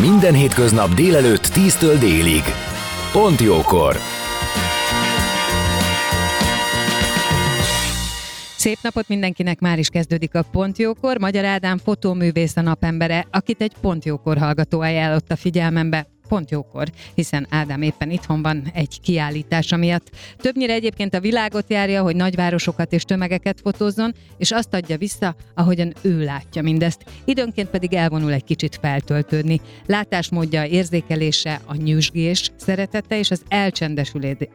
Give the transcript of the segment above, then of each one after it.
Minden hétköznap délelőtt 10-től délig. Pont jókor. Szép napot mindenkinek, már is kezdődik a Pontjókor. Magyar Ádám fotóművész a napembere, akit egy Pontjókor hallgató ajánlott a figyelmembe pont jókor, hiszen Ádám éppen itthon van egy kiállítása miatt. Többnyire egyébként a világot járja, hogy nagyvárosokat és tömegeket fotózzon, és azt adja vissza, ahogyan ő látja mindezt. Időnként pedig elvonul egy kicsit feltöltődni. Látásmódja, érzékelése, a nyüzsgés szeretete és az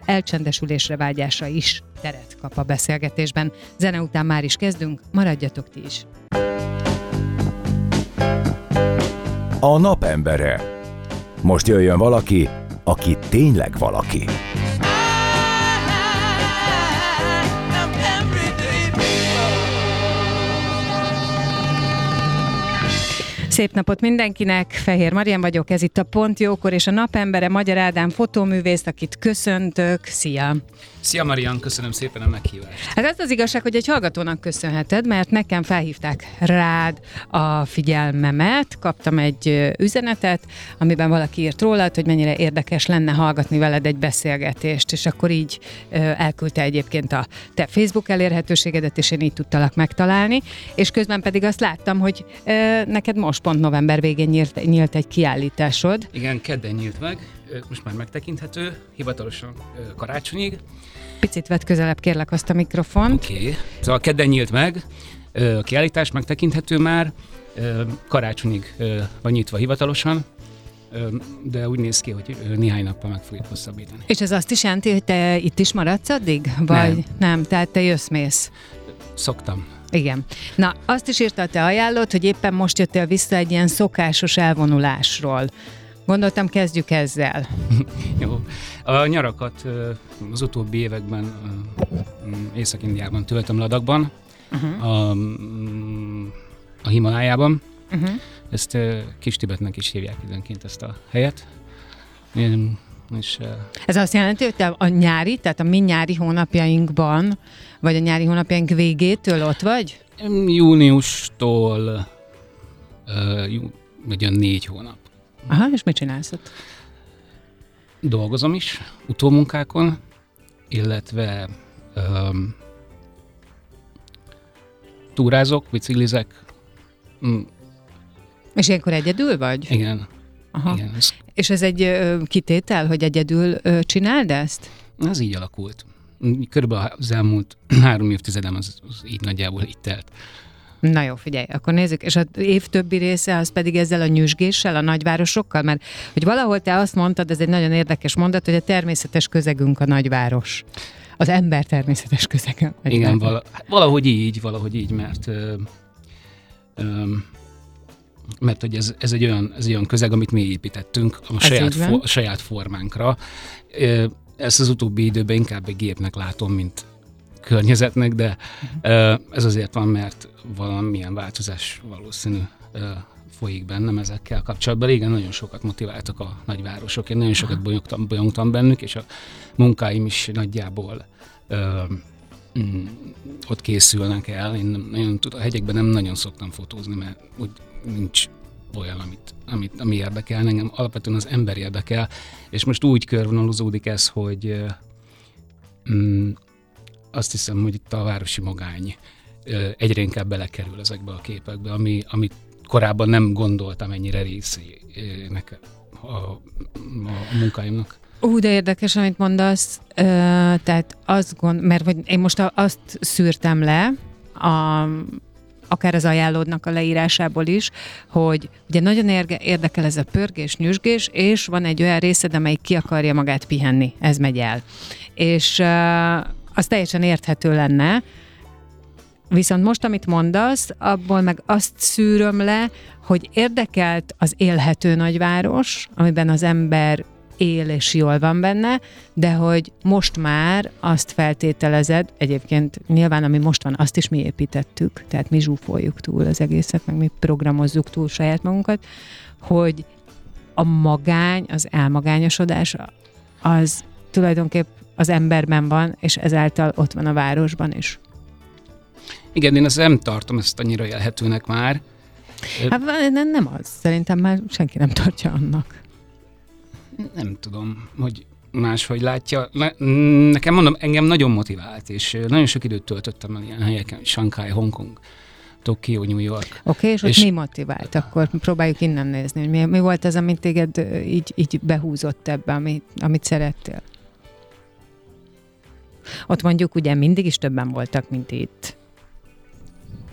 elcsendesülésre vágyása is teret kap a beszélgetésben. Zene után már is kezdünk, maradjatok ti is. A napembere. Most jöjjön valaki, aki tényleg valaki. Szép napot mindenkinek, Fehér Marian vagyok, ez itt a Pont Jókor, és a napembere Magyar Ádám fotóművész, akit köszöntök. Szia! Szia Marian, köszönöm szépen a meghívást. Hát az az igazság, hogy egy hallgatónak köszönheted, mert nekem felhívták rád a figyelmemet, kaptam egy üzenetet, amiben valaki írt rólad, hogy mennyire érdekes lenne hallgatni veled egy beszélgetést, és akkor így elküldte egyébként a te Facebook elérhetőségedet, és én így tudtalak megtalálni, és közben pedig azt láttam, hogy neked most pont november végén nyílt, nyílt egy kiállításod. Igen, kedden nyílt meg, most már megtekinthető, hivatalosan karácsonyig. Picit vett közelebb kérlek azt a mikrofont. Oké, okay. szóval kedden nyílt meg, a kiállítás megtekinthető már, karácsonyig van nyitva hivatalosan, de úgy néz ki, hogy néhány nappal meg fogjuk hosszabbítani. És ez azt is jelenti, hogy te itt is maradsz addig? Vagy nem, nem tehát te jössz-mész? Szoktam. Igen. Na, azt is írta te ajánlott, hogy éppen most jöttél vissza egy ilyen szokásos elvonulásról. Gondoltam, kezdjük ezzel. Jó. A nyarakat az utóbbi években Észak-Indiában töltöm Ladakban, uh-huh. a, a Himalájában. Uh-huh. Ezt Kis Tibetnek is hívják időnként ezt a helyet. Én, és, Ez azt jelenti, hogy te a nyári, tehát a mi nyári hónapjainkban, vagy a nyári hónapjaink végétől ott vagy? Júniustól uh, jú, vagy négy hónap. Aha, és mit csinálsz ott? Dolgozom is, utómunkákon, illetve um, túrázok, biciklizek. Mm. És ilyenkor egyedül vagy? Igen. Aha. Igen. És ez egy ö, kitétel, hogy egyedül ö, csináld ezt? Ez így alakult. Körülbelül az elmúlt három évtizedem az, az így nagyjából itt telt. Na jó, figyelj, akkor nézzük, és az év többi része az pedig ezzel a nyüzsgéssel, a nagyvárosokkal, mert hogy valahol te azt mondtad, ez egy nagyon érdekes mondat, hogy a természetes közegünk a nagyváros. Az ember természetes közege. Igen, vala, valahogy így, valahogy így, mert ö, ö, mert hogy ez, ez, egy olyan, ez egy olyan közeg, amit mi építettünk a saját, for, a saját formánkra. Ezt az utóbbi időben inkább egy gépnek látom, mint környezetnek, de ez azért van, mert valamilyen változás valószínű folyik bennem ezekkel kapcsolatban. Igen, nagyon sokat motiváltak a nagyvárosok, én nagyon sokat bolyogtam, bolyogtam bennük, és a munkáim is nagyjából ö, mm, ott készülnek el. Én nagyon tud, a hegyekben nem nagyon szoktam fotózni, mert úgy nincs olyan, amit, amit, ami érdekel. Engem alapvetően az ember érdekel, és most úgy körvonalozódik ez, hogy mm, azt hiszem, hogy itt a városi magány egyre inkább belekerül ezekbe a képekbe, ami, amit korábban nem gondoltam ennyire részének a, a, a munkáimnak. Ú, de érdekes, amit mondasz. Ö, tehát azt gond, mert hogy én most azt szűrtem le, a, akár az ajánlódnak a leírásából is, hogy ugye nagyon érdekel ez a pörgés, nyüzsgés, és van egy olyan részed, amelyik ki akarja magát pihenni. Ez megy el. És az teljesen érthető lenne, Viszont most, amit mondasz, abból meg azt szűröm le, hogy érdekelt az élhető nagyváros, amiben az ember él és jól van benne, de hogy most már azt feltételezed, egyébként nyilván ami most van, azt is mi építettük, tehát mi zsúfoljuk túl az egészet, meg mi programozzuk túl saját magunkat, hogy a magány, az elmagányosodás az tulajdonképp az emberben van, és ezáltal ott van a városban is. Igen, én ezt nem tartom ezt annyira élhetőnek már. Hát nem, nem az. Szerintem már senki nem tartja annak. Nem tudom, hogy máshogy látja. Nekem mondom, engem nagyon motivált, és nagyon sok időt töltöttem el ilyen helyeken, Shanghai, Hongkong, Tokió, New York. Oké, okay, és, és mi motivált? Akkor próbáljuk innen nézni, hogy mi, mi volt ez, amit téged így, így behúzott ebbe, amit, amit szerettél? Ott mondjuk ugye mindig is többen voltak, mint itt.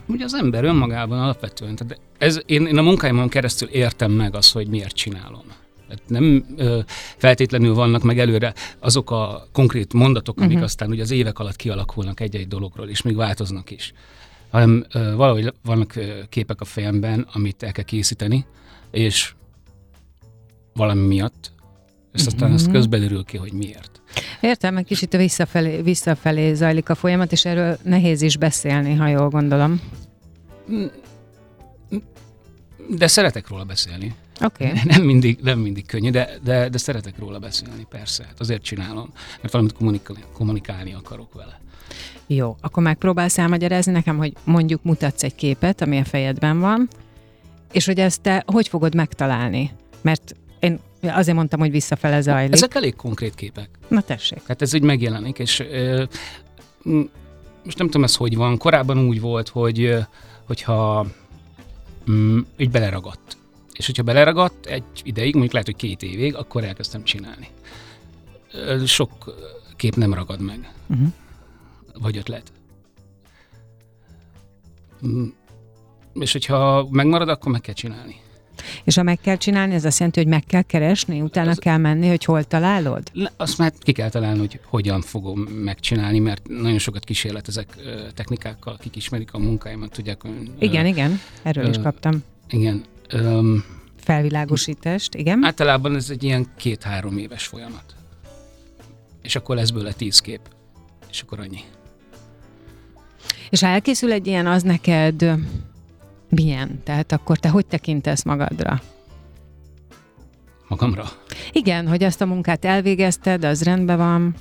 Ugye az ember önmagában alapvetően, tehát ez, én, én a munkáimon keresztül értem meg azt, hogy miért csinálom. Tehát nem ö, feltétlenül vannak meg előre azok a konkrét mondatok, amik uh-huh. aztán ugye az évek alatt kialakulnak egy-egy dologról, és még változnak is. Hanem ö, valahogy vannak ö, képek a fejemben, amit el kell készíteni, és valami miatt, és aztán uh-huh. azt közben ki, hogy miért. Értem, meg kicsit visszafelé, visszafelé zajlik a folyamat, és erről nehéz is beszélni, ha jól gondolom. De szeretek róla beszélni. Okay. Nem mindig, nem mindig könnyű, de, de, de szeretek róla beszélni, persze. Hát azért csinálom, mert valamit kommunikálni, kommunikálni akarok vele. Jó, akkor megpróbálsz elmagyarázni nekem, hogy mondjuk mutatsz egy képet, ami a fejedben van, és hogy ezt te hogy fogod megtalálni? Mert én azért mondtam, hogy visszafele zajlik. Ezek elég konkrét képek. Na tessék. Hát ez úgy megjelenik, és ö, most nem tudom ez hogy van. Korábban úgy volt, hogy hogyha mm, így beleragadt. És hogyha beleragadt egy ideig, mondjuk lehet, hogy két évig, akkor elkezdtem csinálni. Sok kép nem ragad meg. Uh-huh. Vagy ötlet. És hogyha megmarad, akkor meg kell csinálni. És ha meg kell csinálni, ez azt jelenti, hogy meg kell keresni, utána az, kell menni, hogy hol találod? Azt már ki kell találni, hogy hogyan fogom megcsinálni, mert nagyon sokat kísérletezek technikákkal, akik ismerik a munkáimat, tudják. Igen, ö, igen, erről ö, is kaptam. Igen. Ö, Felvilágosítást, igen. Általában ez egy ilyen két-három éves folyamat. És akkor lesz bőle tíz kép. És akkor annyi. És ha elkészül egy ilyen, az neked milyen? Tehát akkor te hogy tekintesz magadra? Magamra? Igen, hogy azt a munkát elvégezted, az rendben van.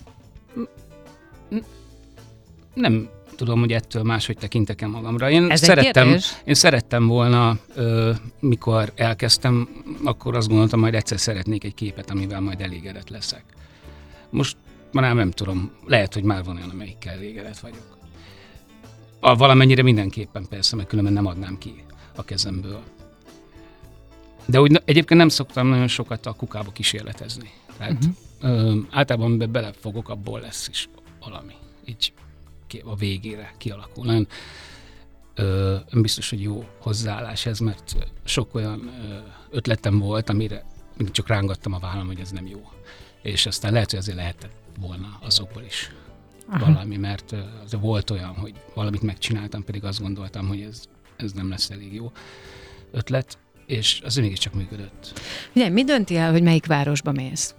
Nem tudom, hogy ettől máshogy tekintek-e magamra. Én Ez szerettem, én szerettem volna, ö, mikor elkezdtem, akkor azt gondoltam, majd egyszer szeretnék egy képet, amivel majd elégedett leszek. Most már nem tudom, lehet, hogy már van olyan, amelyikkel elégedett vagyok. A, valamennyire mindenképpen persze, mert különben nem adnám ki a kezemből. De úgy egyébként nem szoktam nagyon sokat a kukába kísérletezni. Tehát uh-huh. ö, általában be belefogok, abból lesz is valami. Így a végére kialakul. Nagyon ö, biztos, hogy jó hozzáállás ez, mert sok olyan ö, ötletem volt, amire csak rángattam a vállam, hogy ez nem jó. És aztán lehet, hogy azért lehetett volna azokból is Aha. valami, mert az volt olyan, hogy valamit megcsináltam, pedig azt gondoltam, hogy ez, ez nem lesz elég jó ötlet, és az mégiscsak működött. Ugye, mi dönti el, hogy melyik városba mész?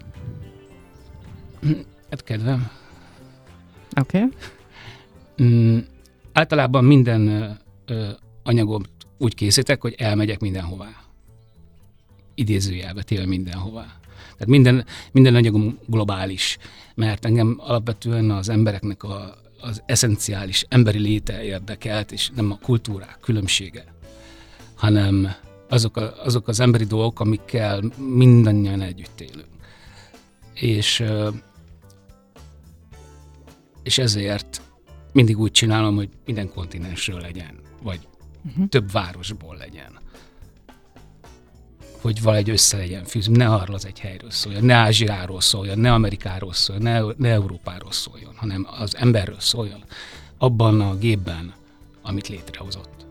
Hát kedvem. Oké. Okay. Mm, általában minden ö, ö, anyagom úgy készítek, hogy elmegyek mindenhová. Idézőjelbe téve mindenhová. Tehát minden, minden anyagom globális, mert engem alapvetően az embereknek a, az eszenciális emberi léte érdekelt, és nem a kultúrák különbsége, hanem azok, a, azok az emberi dolgok, amikkel mindannyian együtt élünk. És, és ezért mindig úgy csinálom, hogy minden kontinensről legyen, vagy uh-huh. több városból legyen hogy valahogy össze legyen fűzve, ne arról az egy helyről szóljon, ne Ázsiáról szóljon, ne Amerikáról szóljon, ne, ne Európáról szóljon, hanem az emberről szóljon, abban a gépben, amit létrehozott.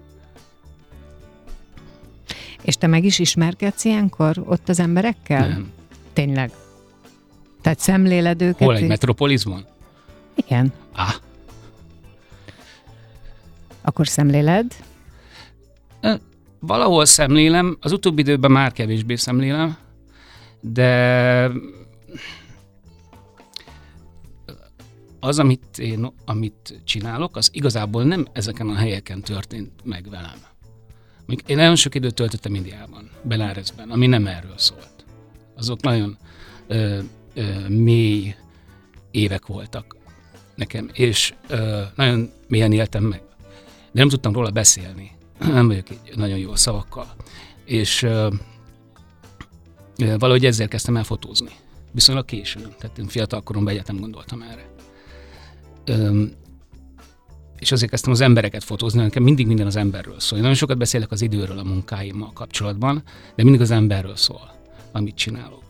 És te meg is ismerkedsz ilyenkor ott az emberekkel? Nem. Tényleg? Tehát szemléled őket? Hol, egy metropolizmon? Igen. Ah. Akkor szemléled? Valahol szemlélem, az utóbbi időben már kevésbé szemlélem, de az, amit én amit csinálok, az igazából nem ezeken a helyeken történt meg velem. Én nagyon sok időt töltöttem Indiában, Belárezben, ami nem erről szólt. Azok nagyon ö, ö, mély évek voltak nekem, és ö, nagyon mélyen éltem meg. De nem tudtam róla beszélni. Nem vagyok egy nagyon jó szavakkal. És ö, ö, valahogy ezzel kezdtem el fotózni. Viszonylag későn. Tehát én fiatal koromban egyetem gondoltam erre. Ö, és azért kezdtem az embereket fotózni, nekem mindig minden az emberről szól. Én nagyon sokat beszélek az időről a munkáimmal kapcsolatban, de mindig az emberről szól, amit csinálok.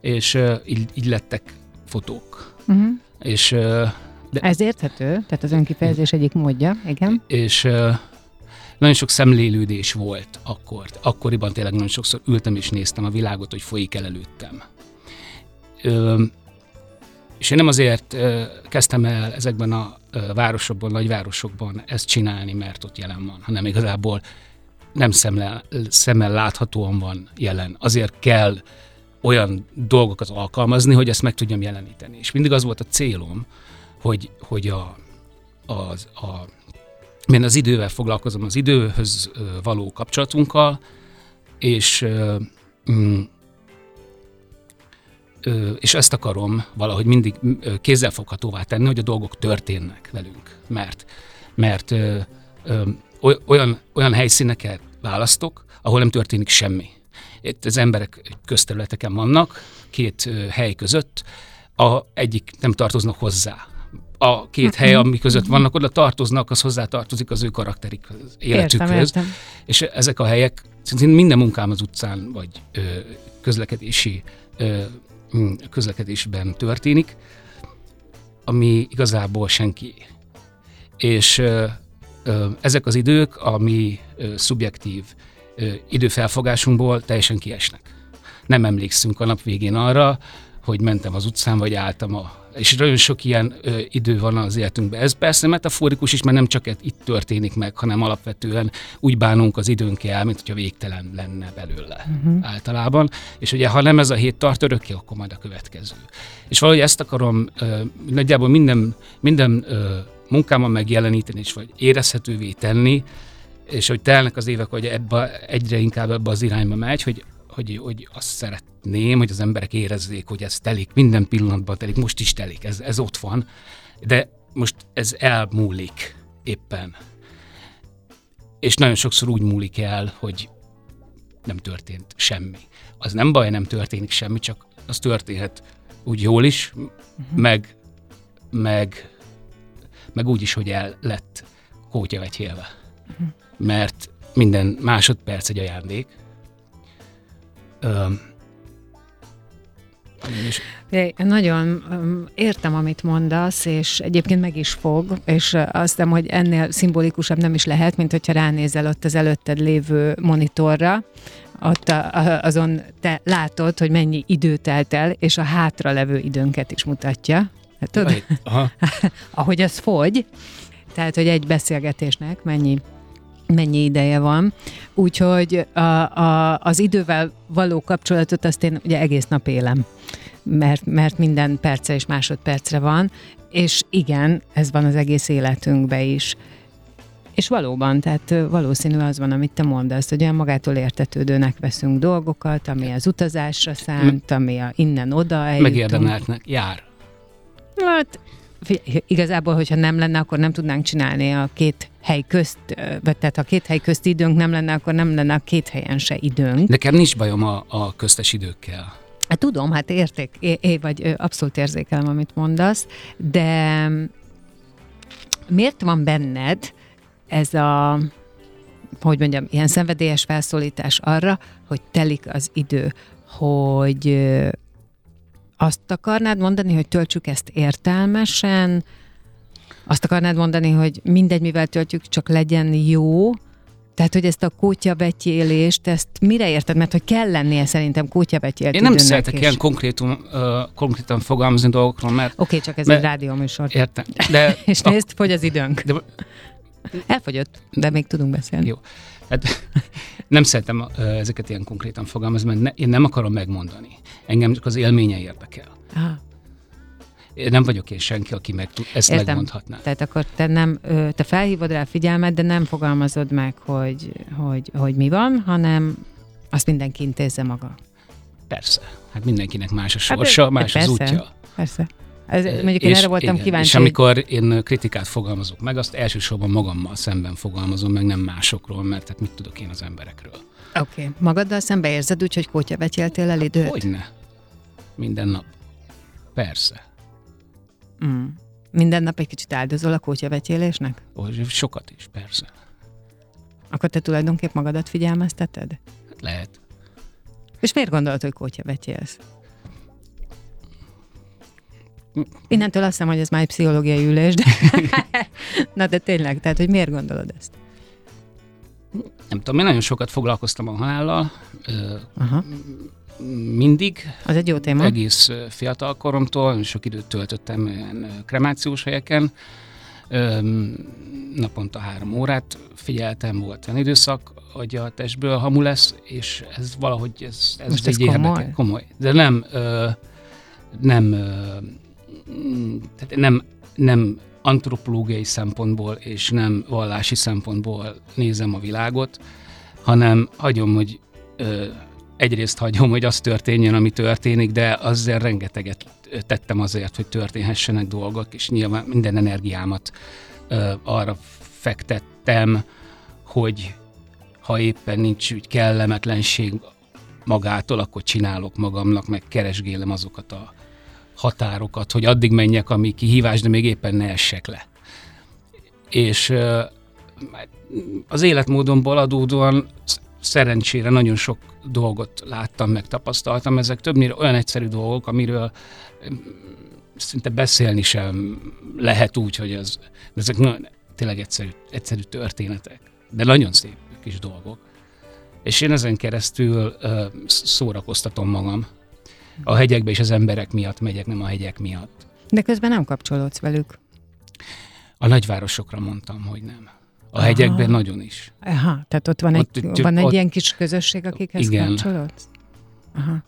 És uh, így, így lettek fotók. Uh-huh. És, uh, de, Ez érthető, tehát az önkifejezés egyik módja, igen. És uh, nagyon sok szemlélődés volt akkor. Akkoriban tényleg nagyon sokszor ültem és néztem a világot, hogy folyik el előttem. Uh, és én nem azért uh, kezdtem el ezekben a uh, városokban, nagyvárosokban ezt csinálni, mert ott jelen van, hanem igazából nem szemle, szemmel láthatóan van jelen. Azért kell olyan dolgokat alkalmazni, hogy ezt meg tudjam jeleníteni. És mindig az volt a célom, hogy, hogy a, az, a, én az idővel foglalkozom, az időhöz való kapcsolatunkkal, és mm, és ezt akarom valahogy mindig kézzelfoghatóvá tenni, hogy a dolgok történnek velünk. Mert, mert olyan, olyan helyszíneket választok, ahol nem történik semmi. Itt az emberek közterületeken vannak, két hely között, a egyik nem tartoznak hozzá. A két hely, ami között vannak, oda tartoznak, az hozzá tartozik az ő karakterik, az életükhöz. Értem, értem. És ezek a helyek, szintén minden munkám az utcán, vagy ö, közlekedési ö, Mm, közlekedésben történik, ami igazából senki. És ö, ö, ezek az idők, ami ö, szubjektív ö, időfelfogásunkból teljesen kiesnek. Nem emlékszünk a nap végén arra, hogy mentem az utcán, vagy álltam a és nagyon sok ilyen ö, idő van az életünkben. Ez persze metaforikus is, mert nem csak itt történik meg, hanem alapvetően úgy bánunk az időnkkel, mint hogyha végtelen lenne belőle uh-huh. általában. És ugye, ha nem ez a hét tart örökké, akkor majd a következő. És valahogy ezt akarom ö, nagyjából minden, minden ö, munkámon megjeleníteni, és vagy érezhetővé tenni, és hogy telnek az évek, hogy ebbe, egyre inkább ebbe az irányba megy, hogy hogy, hogy azt szeretném, hogy az emberek érezzék, hogy ez telik, minden pillanatban telik, most is telik, ez, ez ott van, de most ez elmúlik éppen. És nagyon sokszor úgy múlik el, hogy nem történt semmi. Az nem baj, nem történik semmi, csak az történhet úgy jól is, uh-huh. meg, meg, meg úgy is, hogy el lett kótya Uh-huh. Mert minden másodperc egy ajándék, és nagyon értem, amit mondasz, és egyébként meg is fog, és azt hiszem, hogy ennél szimbolikusabb nem is lehet, mint hogyha ránézel ott az előtted lévő monitorra, ott a, a, azon te látod, hogy mennyi idő telt el, és a hátra levő időnket is mutatja. Hát, tudod? Ahogy az fogy, tehát, hogy egy beszélgetésnek mennyi mennyi ideje van. Úgyhogy a, a, az idővel való kapcsolatot azt én ugye egész nap élem, mert, mert minden perce és másodpercre van, és igen, ez van az egész életünkben is. És valóban, tehát valószínű az van, amit te mondasz, hogy olyan magától értetődőnek veszünk dolgokat, ami az utazásra szánt, ami a innen-oda eljutunk. Megérdemeltnek, jár. Hát igazából, hogyha nem lenne, akkor nem tudnánk csinálni a két hely közt, vagy tehát ha két hely közt időnk nem lenne, akkor nem lenne a két helyen se időnk. Nekem nincs bajom a, a köztes időkkel. Hát tudom, hát érték, é, é, vagy abszolút érzékelem, amit mondasz, de miért van benned ez a, hogy mondjam, ilyen szenvedélyes felszólítás arra, hogy telik az idő, hogy azt akarnád mondani, hogy töltsük ezt értelmesen, azt akarnád mondani, hogy mindegy, mivel töltjük, csak legyen jó, tehát, hogy ezt a kótyabetyélést, ezt mire érted? Mert hogy kell lennie szerintem kótyabetyélt Én nem szeretek és... ilyen konkrétum, uh, konkrétan fogalmazni dolgokról, mert... Oké, okay, csak ez mert, egy rádióműsor. Értem. De, és nézd, fogy az időnk. De, Elfogyott, de még tudunk beszélni. Jó. Hát, nem szeretem ezeket ilyen konkrétan fogalmazni, mert ne, én nem akarom megmondani. Engem csak az élménye érdekel. Aha. Én nem vagyok én senki, aki meg ezt Értem. megmondhatná. Tehát akkor te nem, te felhívod rá a figyelmet, de nem fogalmazod meg, hogy, hogy, hogy mi van, hanem azt mindenki intézze maga. Persze. Hát mindenkinek más a hát sorsa, hát, más persze, az útja. Persze. Ez, mondjuk én erre voltam igen, kíváncsi. És amikor én kritikát fogalmazok meg, azt elsősorban magammal szemben fogalmazom meg, nem másokról, mert hát mit tudok én az emberekről. Oké. Okay. Magaddal szembe érzed úgy, hogy kótya vetéltél el időt? Hogyne. Minden nap. Persze. Mm. Minden nap egy kicsit áldozol a kótyavetélésnek? Sokat is, persze. Akkor te tulajdonképp magadat figyelmezteted? Hát lehet. És miért gondolod, hogy kótyavetélsz? Innentől azt hiszem, hogy ez már egy pszichológiai ülés, de... Na de tényleg, tehát hogy miért gondolod ezt? Nem tudom, én nagyon sokat foglalkoztam a halállal. Aha mindig. Az egy jó téma. Egész fiatal koromtól, sok időt töltöttem ilyen kremációs helyeken. Naponta három órát figyeltem, volt olyan időszak, hogy a testből hamu lesz, és ez valahogy ez, ez Most ez komoly? Érdekel, komoly. De nem, nem, tehát nem, nem antropológiai szempontból és nem vallási szempontból nézem a világot, hanem hagyom, hogy egyrészt hagyom, hogy az történjen, ami történik, de azért rengeteget tettem azért, hogy történhessenek dolgok, és nyilván minden energiámat ö, arra fektettem, hogy ha éppen nincs úgy kellemetlenség magától, akkor csinálok magamnak, meg keresgélem azokat a határokat, hogy addig menjek, ami kihívás, de még éppen ne essek le. És az életmódomból adódóan szerencsére nagyon sok dolgot láttam, meg tapasztaltam. Ezek többnyire olyan egyszerű dolgok, amiről szinte beszélni sem lehet úgy, hogy ez, ezek nagyon, tényleg egyszerű, egyszerű történetek, de nagyon szép kis dolgok. És én ezen keresztül uh, szórakoztatom magam. A hegyekbe és az emberek miatt megyek, nem a hegyek miatt. De közben nem kapcsolódsz velük. A nagyvárosokra mondtam, hogy nem. A Aha. hegyekben nagyon is. Aha, tehát ott van ott, egy, van egy ott, ilyen kis közösség, akikhez igen. kapcsolódsz? Aha.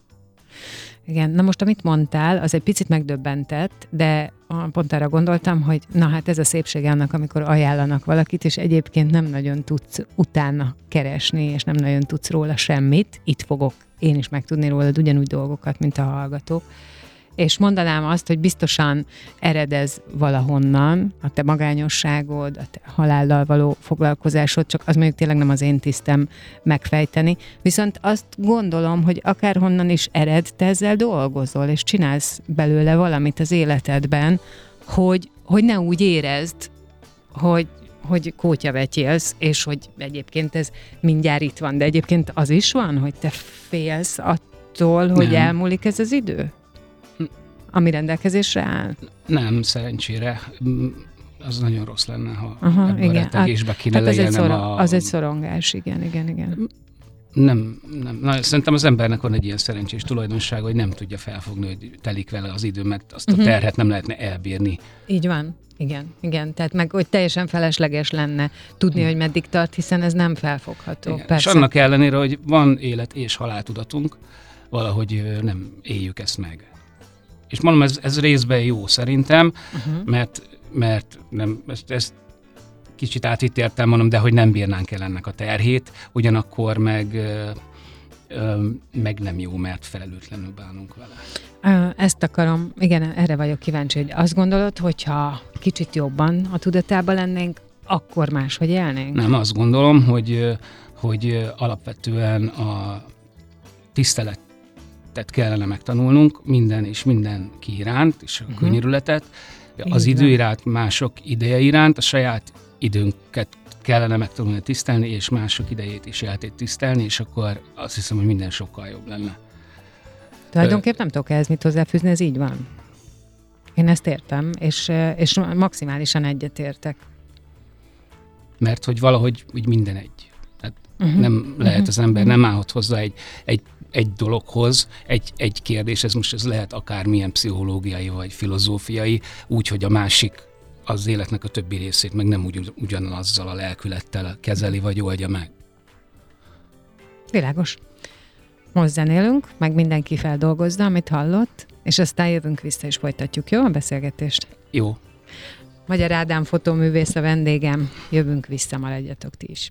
Igen, na most amit mondtál, az egy picit megdöbbentett, de pont arra gondoltam, hogy na hát ez a szépség annak, amikor ajánlanak valakit, és egyébként nem nagyon tudsz utána keresni, és nem nagyon tudsz róla semmit. Itt fogok én is megtudni rólad ugyanúgy dolgokat, mint a hallgatók és mondanám azt, hogy biztosan eredez valahonnan a te magányosságod, a te halállal való foglalkozásod, csak az mondjuk tényleg nem az én tisztem megfejteni. Viszont azt gondolom, hogy akárhonnan is ered, te ezzel dolgozol, és csinálsz belőle valamit az életedben, hogy, hogy ne úgy érezd, hogy, hogy kótyavetélsz, és hogy egyébként ez mindjárt itt van, de egyébként az is van, hogy te félsz attól, hogy nem. elmúlik ez az idő? Ami rendelkezésre áll? Nem, szerencsére. Az nagyon rossz lenne, ha Aha, ebben igen. a rettegésbe kéne hát az egy, szorong, a... az egy szorongás, igen, igen, igen. Nem, nem. Na, szerintem az embernek van egy ilyen szerencsés tulajdonsága, hogy nem tudja felfogni, hogy telik vele az idő, mert azt a uh-huh. terhet nem lehetne elbírni. Így van. Igen, igen, tehát meg hogy teljesen felesleges lenne tudni, hmm. hogy meddig tart, hiszen ez nem felfogható. Igen. Persze. És annak ellenére, hogy van élet és haláltudatunk, valahogy nem éljük ezt meg. És mondom, ez, ez részben jó szerintem, uh-huh. mert, mert nem, ezt, ezt kicsit átítéltem, mondom, de hogy nem bírnánk el ennek a terhét, ugyanakkor meg meg nem jó, mert felelőtlenül bánunk vele. Ezt akarom, igen, erre vagyok kíváncsi, hogy azt gondolod, hogyha kicsit jobban a tudatában lennénk, akkor máshogy élnénk? Nem, azt gondolom, hogy, hogy alapvetően a tisztelet szeretetet kellene megtanulnunk minden és mindenki iránt, és a uh-huh. könyörületet, az idő iránt, mások ideje iránt, a saját időnket kellene megtanulni tisztelni, és mások idejét is jeltét tisztelni, és akkor azt hiszem, hogy minden sokkal jobb lenne. Tulajdonképp nem tudok ehhez mit hozzáfűzni, ez így van. Én ezt értem, és, és maximálisan egyetértek. Mert hogy valahogy úgy minden egy. Uh-huh. nem lehet uh-huh. az ember, nem állhat hozzá egy, egy egy dologhoz, egy, egy kérdés, ez most ez lehet akármilyen pszichológiai vagy filozófiai, úgy, hogy a másik az életnek a többi részét meg nem ugy, ugyanazzal a lelkülettel kezeli vagy oldja meg. Világos. most zenélünk, meg mindenki feldolgozza, amit hallott, és aztán jövünk vissza és folytatjuk, jó a beszélgetést? Jó. Magyar Ádám fotóművész a vendégem, jövünk vissza, maradjatok ti is.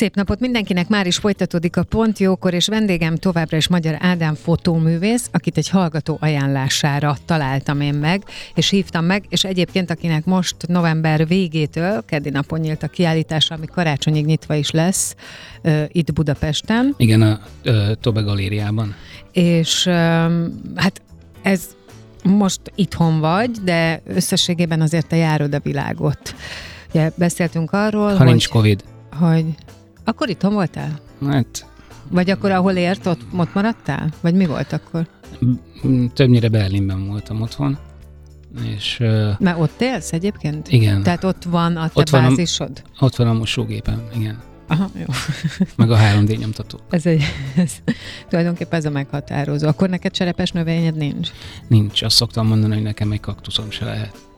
Szép napot mindenkinek, már is folytatódik a Pont Jókor, és vendégem továbbra is Magyar Ádám fotóművész, akit egy hallgató ajánlására találtam én meg, és hívtam meg, és egyébként akinek most november végétől, keddi napon nyílt a kiállítása, ami karácsonyig nyitva is lesz, uh, itt Budapesten. Igen, a uh, Tobe galériában. És uh, hát ez most itthon vagy, de összességében azért te járod a világot. Ugye beszéltünk arról, ha hogy... nincs Covid. Hogy akkor itthon voltál? Hát... Vagy akkor, ahol ért, ott, ott maradtál? Vagy mi volt akkor? Többnyire Berlinben voltam otthon. És, Mert ott élsz egyébként? Igen. Tehát ott van a te ott van bázisod? A, ott van a mosógépem, igen. Aha, jó. Meg a 3D nyomtató. Ez egy, ez, tulajdonképpen ez a meghatározó. Akkor neked cserepes növényed nincs? Nincs. Azt szoktam mondani, hogy nekem egy kaktuszom se lehet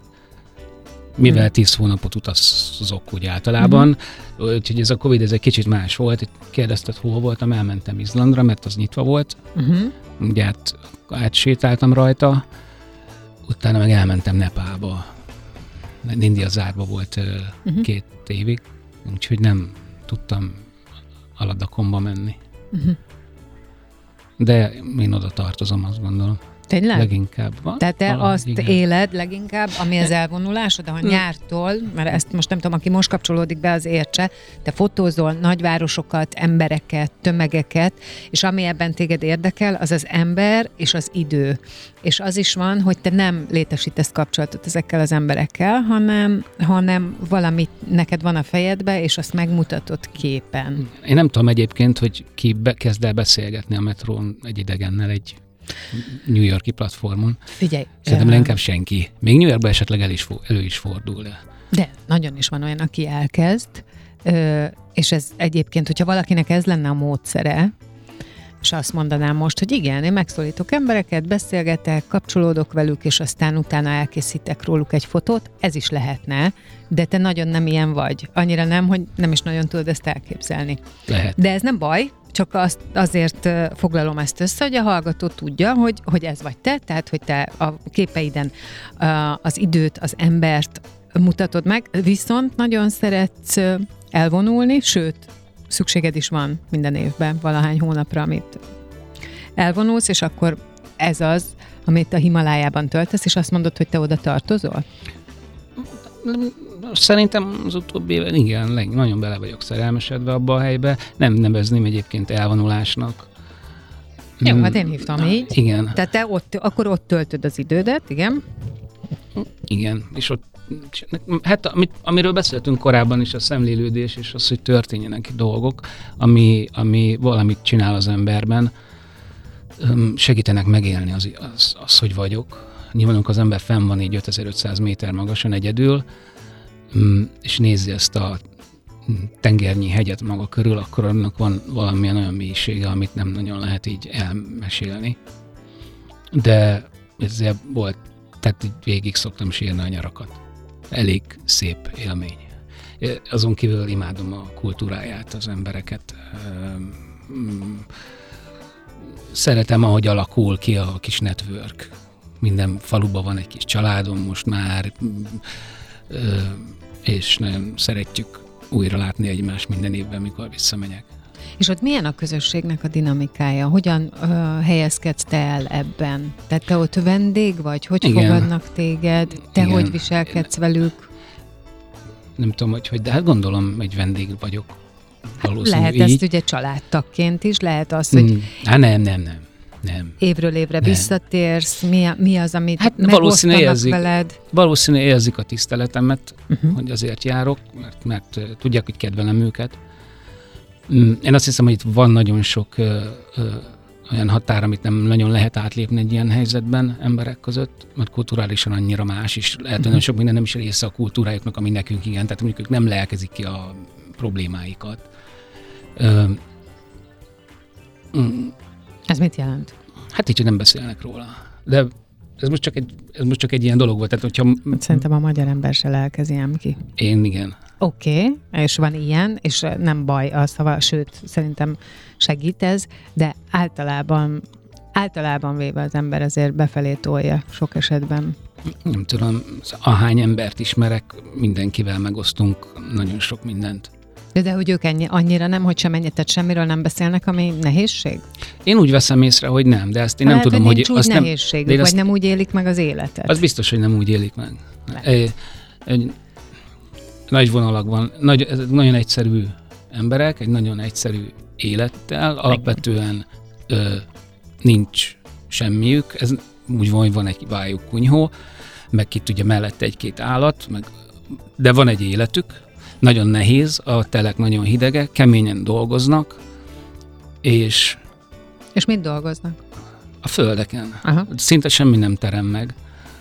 mivel hmm. tíz hónapot utazok úgy általában, uh-huh. úgyhogy ez a Covid ez egy kicsit más volt. Kérdezted, hol voltam, elmentem Izlandra, mert az nyitva volt. Uh-huh. Ugye hát átsétáltam rajta, utána meg elmentem Nepálba. India zárva volt uh-huh. két évig, úgyhogy nem tudtam Aladakomba menni. Uh-huh. De én oda tartozom, azt gondolom. Tényleg? Leginkább van. Tehát te valahogy, azt igen. éled leginkább, ami az elvonulásod, a hmm. nyártól, mert ezt most nem tudom, aki most kapcsolódik be, az értse, te fotózol nagyvárosokat, embereket, tömegeket, és ami ebben téged érdekel, az az ember és az idő. És az is van, hogy te nem létesítesz kapcsolatot ezekkel az emberekkel, hanem, hanem valamit neked van a fejedbe, és azt megmutatod képen. Én nem tudom egyébként, hogy ki be, kezd el beszélgetni a metrón egy idegennel egy New Yorki platformon. Figyelj. Szerintem uh, inkább senki. Még New Yorkban esetleg el is, elő is fordul. De. de nagyon is van olyan, aki elkezd, és ez egyébként, hogyha valakinek ez lenne a módszere, és azt mondanám most, hogy igen, én megszólítok embereket, beszélgetek, kapcsolódok velük, és aztán utána elkészítek róluk egy fotót, ez is lehetne, de te nagyon nem ilyen vagy. Annyira nem, hogy nem is nagyon tudod ezt elképzelni. Lehet. De ez nem baj, csak azt, azért foglalom ezt össze, hogy a hallgató tudja, hogy, hogy ez vagy te, tehát hogy te a képeiden az időt, az embert mutatod meg, viszont nagyon szeretsz elvonulni, sőt, szükséged is van minden évben, valahány hónapra, amit elvonulsz, és akkor ez az, amit a Himalájában töltesz, és azt mondod, hogy te oda tartozol? Szerintem az utóbbi évben igen, leg, nagyon bele vagyok szerelmesedve abba a helybe. Nem nevezném egyébként elvonulásnak. Jó, hát én hívtam Na, így. Igen. Tehát te ott, akkor ott töltöd az idődet, igen? Igen, és ott Hát amit, amiről beszéltünk korábban is, a szemlélődés, és az, hogy történjenek dolgok, ami, ami valamit csinál az emberben, segítenek megélni az, az, az hogy vagyok. Nyilván, az ember fenn van így 5500 méter magasan egyedül, Mm, és nézi ezt a tengernyi hegyet maga körül, akkor annak van valamilyen olyan mélysége, amit nem nagyon lehet így elmesélni. De ezért volt, tehát így végig szoktam sírni a nyarakat. Elég szép élmény. Azon kívül imádom a kultúráját, az embereket. Mm, szeretem, ahogy alakul ki a kis network. Minden faluban van egy kis családom most már és nagyon szeretjük újra látni egymást minden évben, mikor visszamegyek. És ott milyen a közösségnek a dinamikája? Hogyan ö, helyezkedsz te el ebben? Tehát te ott vendég vagy? Hogy Igen. fogadnak téged? Te Igen. hogy viselkedsz velük? Nem tudom, hogy, hogy de hát gondolom, egy vendég vagyok. Lehet így. ezt ugye családtagként is, lehet az, hogy... Mm. Hát nem, nem, nem. Nem. Évről évre nem. visszatérsz? Mi, mi az, amit hát valószínű érzik, veled? Valószínű érzik a tiszteletemet, uh-huh. hogy azért járok, mert, mert tudják, hogy kedvelem őket. Mm, én azt hiszem, hogy itt van nagyon sok ö, ö, olyan határ, amit nem nagyon lehet átlépni egy ilyen helyzetben emberek között, mert kulturálisan annyira más is. Lehet, hogy uh-huh. sok minden nem is része a kultúrájuknak, ami nekünk igen. Tehát mondjuk ők nem lelkezik ki a problémáikat Ö, mm, ez mit jelent? Hát így, hogy nem beszélnek róla. De ez most csak egy, ez most csak egy ilyen dolog volt. Tehát, hogyha... Szerintem a magyar ember se lelkezi ám ki. Én igen. Oké, okay, és van ilyen, és nem baj a szava, sőt, szerintem segít ez, de általában, általában véve az ember azért befelé tolja sok esetben. Nem tudom, ahány embert ismerek, mindenkivel megosztunk nagyon sok mindent. De, de hogy ők ennyi, annyira nem, hogy sem ennyit, tehát semmiről nem beszélnek, ami nehézség? Én úgy veszem észre, hogy nem, de ezt én nem tudom, hogy... hogy azt nehézség, nem, vagy azt, nem úgy élik meg az életet. Az biztos, hogy nem úgy élik meg. Egy, egy, nagy vonalakban, nagy, nagyon egyszerű emberek, egy nagyon egyszerű élettel, alapvetően ö, nincs semmiük, ez úgy van, hogy van egy vájuk kunyhó, meg itt ugye mellette egy-két állat, meg, de van egy életük, nagyon nehéz, a telek nagyon hidegek, keményen dolgoznak, és... És mit dolgoznak? A földeken. Aha. Szinte semmi nem terem meg,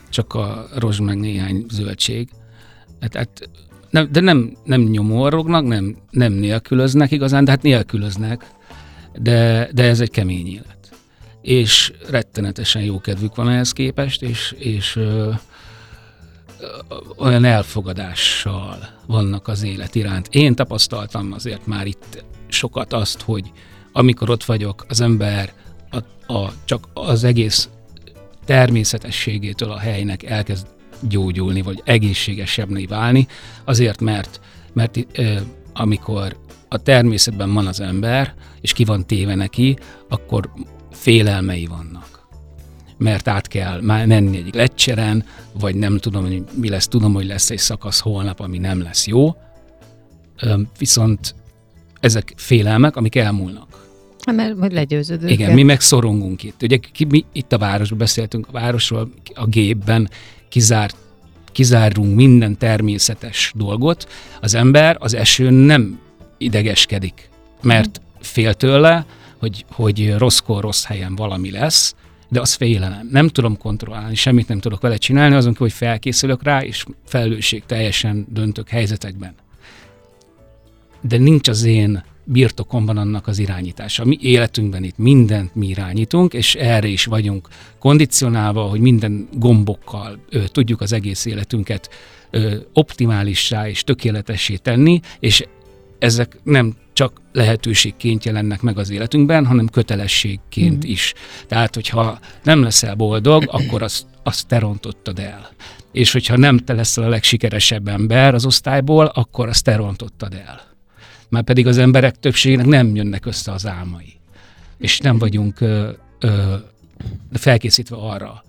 csak a rozs meg néhány zöldség. Hát, hát, nem, de nem, nem nyomorognak, nem, nem nélkülöznek igazán, de hát nélkülöznek, de, de ez egy kemény élet. És rettenetesen jó kedvük van ehhez képest, és, és ö, olyan elfogadással vannak az élet iránt. Én tapasztaltam azért már itt sokat azt, hogy amikor ott vagyok, az ember a, a, csak az egész természetességétől a helynek elkezd gyógyulni, vagy egészségesebbné válni, azért mert, mert ö, amikor a természetben van az ember, és ki van téve neki, akkor félelmei vannak. Mert át kell menni egy leccseren, vagy nem tudom, hogy mi lesz, tudom, hogy lesz egy szakasz holnap, ami nem lesz jó, viszont ezek félelmek, amik elmúlnak. Hát, mert hogy legyőződünk. Igen, mi meg szorongunk itt. Ugye ki, mi itt a városban beszéltünk a városról, a gépben kizárt kizárunk minden természetes dolgot, az ember az esőn nem idegeskedik, mert fél tőle, hogy, hogy rosszkor, rossz helyen valami lesz, de az félelem. Nem tudom kontrollálni, semmit nem tudok vele csinálni, azon hogy felkészülök rá, és felelősség teljesen döntök helyzetekben. De nincs az én birtokomban annak az irányítása. Mi életünkben itt mindent mi irányítunk, és erre is vagyunk kondicionálva, hogy minden gombokkal ö, tudjuk az egész életünket ö, optimálissá és tökéletessé tenni, és ezek nem csak lehetőségként jelennek meg az életünkben, hanem kötelességként mm. is. Tehát, hogyha nem leszel boldog, akkor azt, azt te rontottad el. És hogyha nem te leszel a legsikeresebb ember az osztályból, akkor azt te rontottad el. Már pedig az emberek többségének nem jönnek össze az álmai. És nem vagyunk ö, ö, felkészítve arra,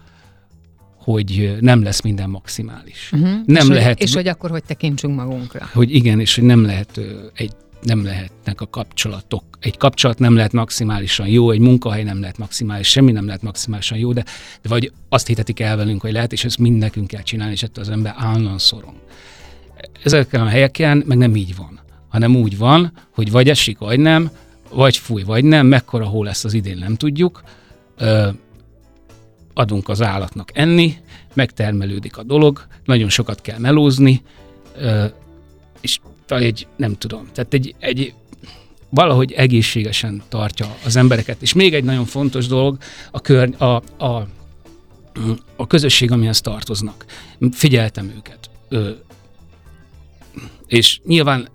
hogy nem lesz minden maximális. Uh-huh. Nem és lehet, hogy, és hogy akkor hogy tekintsünk magunkra. Hogy igen, és hogy nem lehet egy nem lehetnek a kapcsolatok. Egy kapcsolat nem lehet maximálisan jó, egy munkahely nem lehet maximális, semmi nem lehet maximálisan jó, de, de vagy azt hitetik el velünk, hogy lehet, és ezt mind nekünk kell csinálni, és ettől az ember állandóan szorong. Ezeken a helyeken meg nem így van, hanem úgy van, hogy vagy esik, vagy nem, vagy fúj, vagy nem, mekkora hó lesz az idén, nem tudjuk. Ö, adunk az állatnak enni, megtermelődik a dolog, nagyon sokat kell melózni, ö, és egy, nem tudom, tehát egy, egy valahogy egészségesen tartja az embereket. És még egy nagyon fontos dolog, a, kör, a, a, a közösség, amihez tartoznak. Figyeltem őket. Ö, és nyilván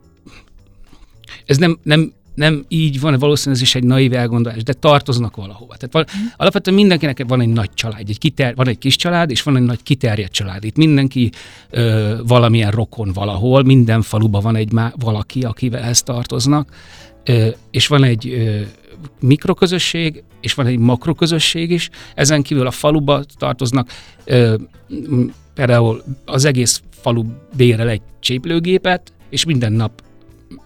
ez nem, nem nem így van, valószínűleg ez is egy naív elgondolás, de tartoznak valahova. Tehát val- mm. alapvetően mindenkinek van egy nagy család, egy kiter- van egy kis család, és van egy nagy kiterjedt család. Itt mindenki ö, valamilyen rokon valahol, minden faluban van egy má- valaki, akivel ezt tartoznak, ö, és van egy ö, mikroközösség, és van egy makroközösség is. Ezen kívül a faluba tartoznak, ö, például az egész falu bérel egy cséplőgépet, és minden nap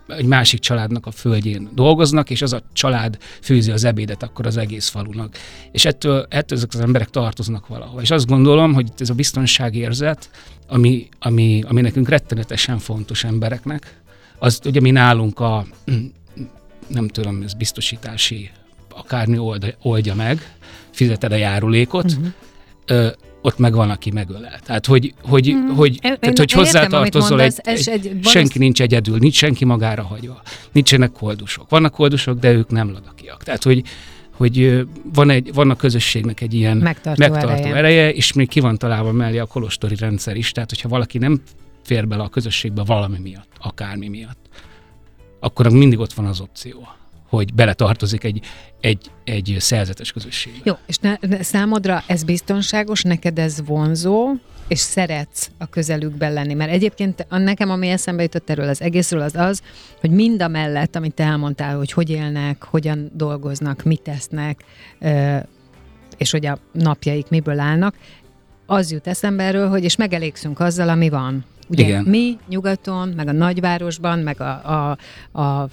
egy másik családnak a földjén dolgoznak, és az a család főzi az ebédet akkor az egész falunak. És ettől, ettől ezek az emberek tartoznak valahol. És azt gondolom, hogy ez a biztonságérzet, ami, ami, ami nekünk rettenetesen fontos embereknek, az ugye mi nálunk a, nem tudom, ez biztosítási akármi oldja, oldja meg, fizeted a járulékot, uh-huh. Ö, ott meg van, aki megölel. Tehát, hogy, hogy, mm. hogy, én, tehát, hogy hozzátartozol, egy, egy, egy, senki nincs egyedül, nincs senki magára hagyva. Nincsenek koldusok. Vannak koldusok, de ők nem ladakiak. Tehát, hogy, hogy van, egy, van a közösségnek egy ilyen megtartó, megtartó ereje. ereje, és még ki van találva mellé a kolostori rendszer is. Tehát, hogyha valaki nem fér bele a közösségbe valami miatt, akármi miatt, akkor mindig ott van az opció hogy beletartozik egy, egy, egy szerzetes közösségbe. Jó, és ne, számodra ez biztonságos, neked ez vonzó, és szeretsz a közelükben lenni. Mert egyébként nekem, ami eszembe jutott erről az egészről, az az, hogy mind a mellett, amit te elmondtál, hogy hogy élnek, hogyan dolgoznak, mit tesznek, és hogy a napjaik miből állnak, az jut eszembe erről, hogy és megelégszünk azzal, ami van. Ugye Igen. mi nyugaton, meg a nagyvárosban, meg a, a, a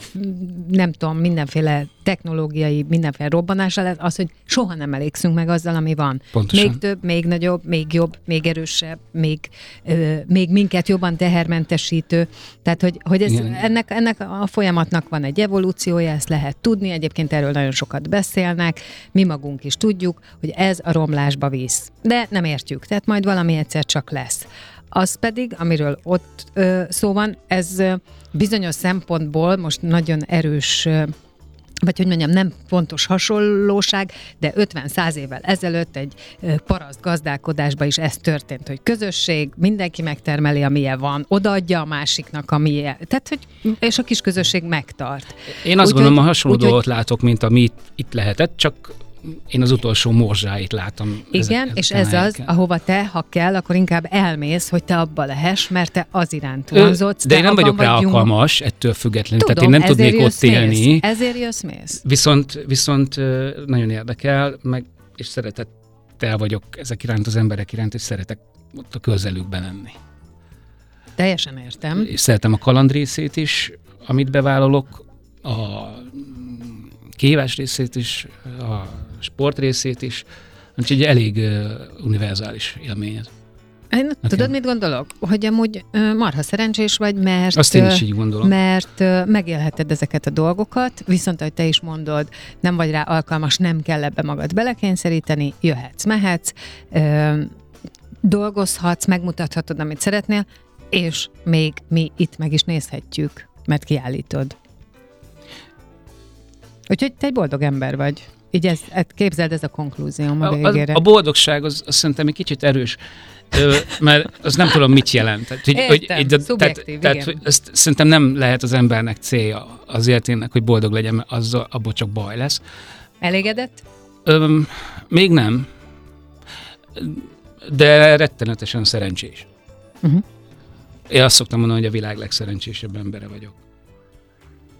nem tudom, mindenféle technológiai, mindenféle robbanással, az, hogy soha nem elégszünk meg azzal, ami van. Pontosan. Még több, még nagyobb, még jobb, még erősebb, még, ö, még minket jobban tehermentesítő. Tehát, hogy, hogy ez, ennek, ennek a folyamatnak van egy evolúciója, ezt lehet tudni, egyébként erről nagyon sokat beszélnek, mi magunk is tudjuk, hogy ez a romlásba visz. De nem értjük, tehát majd valami egyszer csak lesz. Az pedig, amiről ott ö, szó van, ez ö, bizonyos szempontból most nagyon erős ö, vagy hogy mondjam, nem pontos hasonlóság, de 50-100 évvel ezelőtt egy paraszt gazdálkodásban is ez történt, hogy közösség, mindenki megtermeli, amilyen van, odaadja a másiknak, amilyen. Tehát, hogy, és a kis közösség megtart. Én azt úgy, gondolom, hogy, a hasonló úgy, dolgot látok, mint ami itt lehetett, csak én az utolsó morzsáit látom. Igen, ezek, és ez az, ahova te, ha kell, akkor inkább elmész, hogy te abba lehess, mert te az iránt vonzódsz. De én nem vagyok rá alkalmas ettől függetlenül, Tudom, tehát én nem tudnék ott élni. Mész. Ezért jössz mész. Viszont, viszont nagyon érdekel, meg és szeretettel vagyok ezek iránt, az emberek iránt, és szeretek ott a közelükben lenni. Teljesen értem. És szeretem a kaland részét is, amit bevállalok, a kihívás részét is, a sport részét is, úgyhogy elég uh, univerzális élmény ez. Én, okay. tudod, mit gondolok? Hogy amúgy uh, marha szerencsés vagy, mert, Azt én is így gondolom. mert uh, megélheted ezeket a dolgokat, viszont, ahogy te is mondod, nem vagy rá alkalmas, nem kell ebbe magad belekényszeríteni, jöhetsz, mehetsz, uh, dolgozhatsz, megmutathatod, amit szeretnél, és még mi itt meg is nézhetjük, mert kiállítod. Úgyhogy te egy boldog ember vagy. Így ez, ez képzeld, ez a konklúzióm a végére. A, a boldogság az, az szerintem egy kicsit erős, ö, mert az nem tudom, mit jelent. Tehát, hogy, Értem, hogy, de, tehát, tehát, hogy ezt szerintem nem lehet az embernek célja az életének, hogy boldog legyen, mert az, abból csak baj lesz. Elégedett? Ö, még nem, de rettenetesen szerencsés. Uh-huh. Én azt szoktam mondani, hogy a világ legszerencsésebb embere vagyok.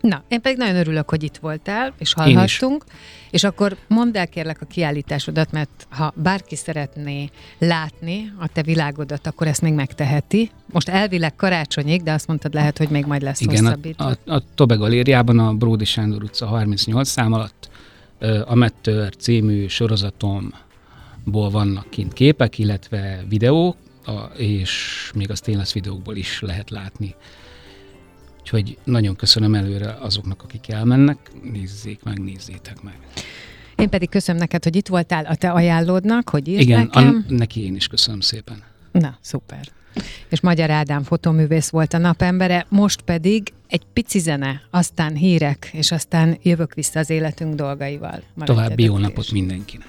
Na, én pedig nagyon örülök, hogy itt voltál, és hallhattunk. És akkor mondd el kérlek a kiállításodat, mert ha bárki szeretné látni a te világodat, akkor ezt még megteheti. Most elvileg karácsonyig, de azt mondtad lehet, hogy még majd lesz Igen, hosszabbítva. a, a, a Tobe Galériában, a Bródi Sándor utca 38 szám alatt a Mettör című sorozatomból vannak kint képek, illetve videók, a, és még az tényleg videókból is lehet látni Úgyhogy nagyon köszönöm előre azoknak, akik elmennek, nézzék meg, nézzétek meg. Én pedig köszönöm neked, hogy itt voltál a te ajánlódnak, hogy írsz Igen, nekem. A, neki én is köszönöm szépen. Na, szuper. És Magyar Ádám fotoművész volt a napembere, most pedig egy pici zene, aztán hírek, és aztán jövök vissza az életünk dolgaival. További jó napot mindenkinek!